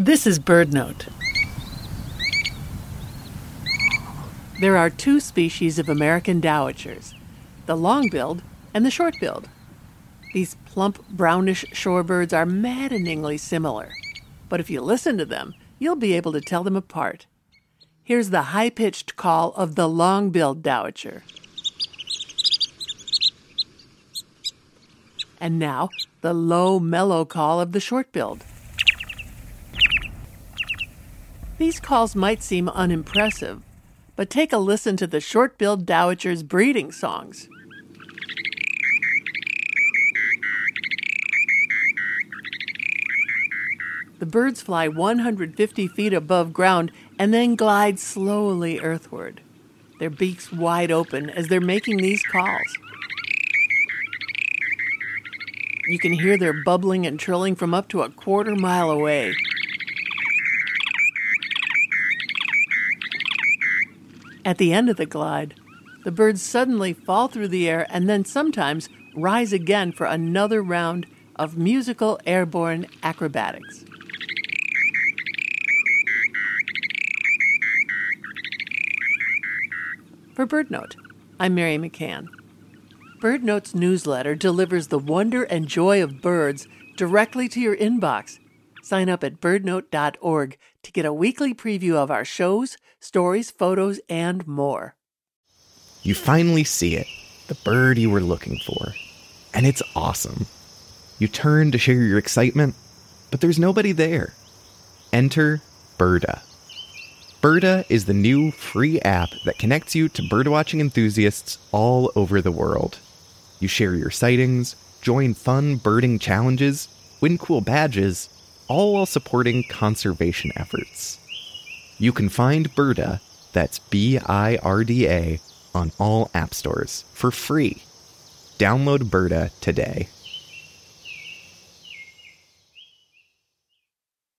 This is BirdNote. There are two species of American dowitchers the long-billed and the short-billed. These plump, brownish shorebirds are maddeningly similar, but if you listen to them, you'll be able to tell them apart. Here's the high pitched call of the long billed dowitcher. And now, the low, mellow call of the short billed. These calls might seem unimpressive, but take a listen to the short billed dowitcher's breeding songs. The birds fly 150 feet above ground and then glide slowly earthward, their beaks wide open as they're making these calls. You can hear their bubbling and trilling from up to a quarter mile away. At the end of the glide, the birds suddenly fall through the air and then sometimes rise again for another round of musical airborne acrobatics. For BirdNote, I'm Mary McCann. BirdNote's newsletter delivers the wonder and joy of birds directly to your inbox. Sign up at birdnote.org to get a weekly preview of our shows, stories, photos, and more. You finally see it, the bird you were looking for. And it's awesome. You turn to share your excitement, but there's nobody there. Enter Birda. Birda is the new free app that connects you to birdwatching enthusiasts all over the world. You share your sightings, join fun birding challenges, win cool badges, all while supporting conservation efforts. You can find Birda, that's B I R D A, on all app stores for free. Download Birda today.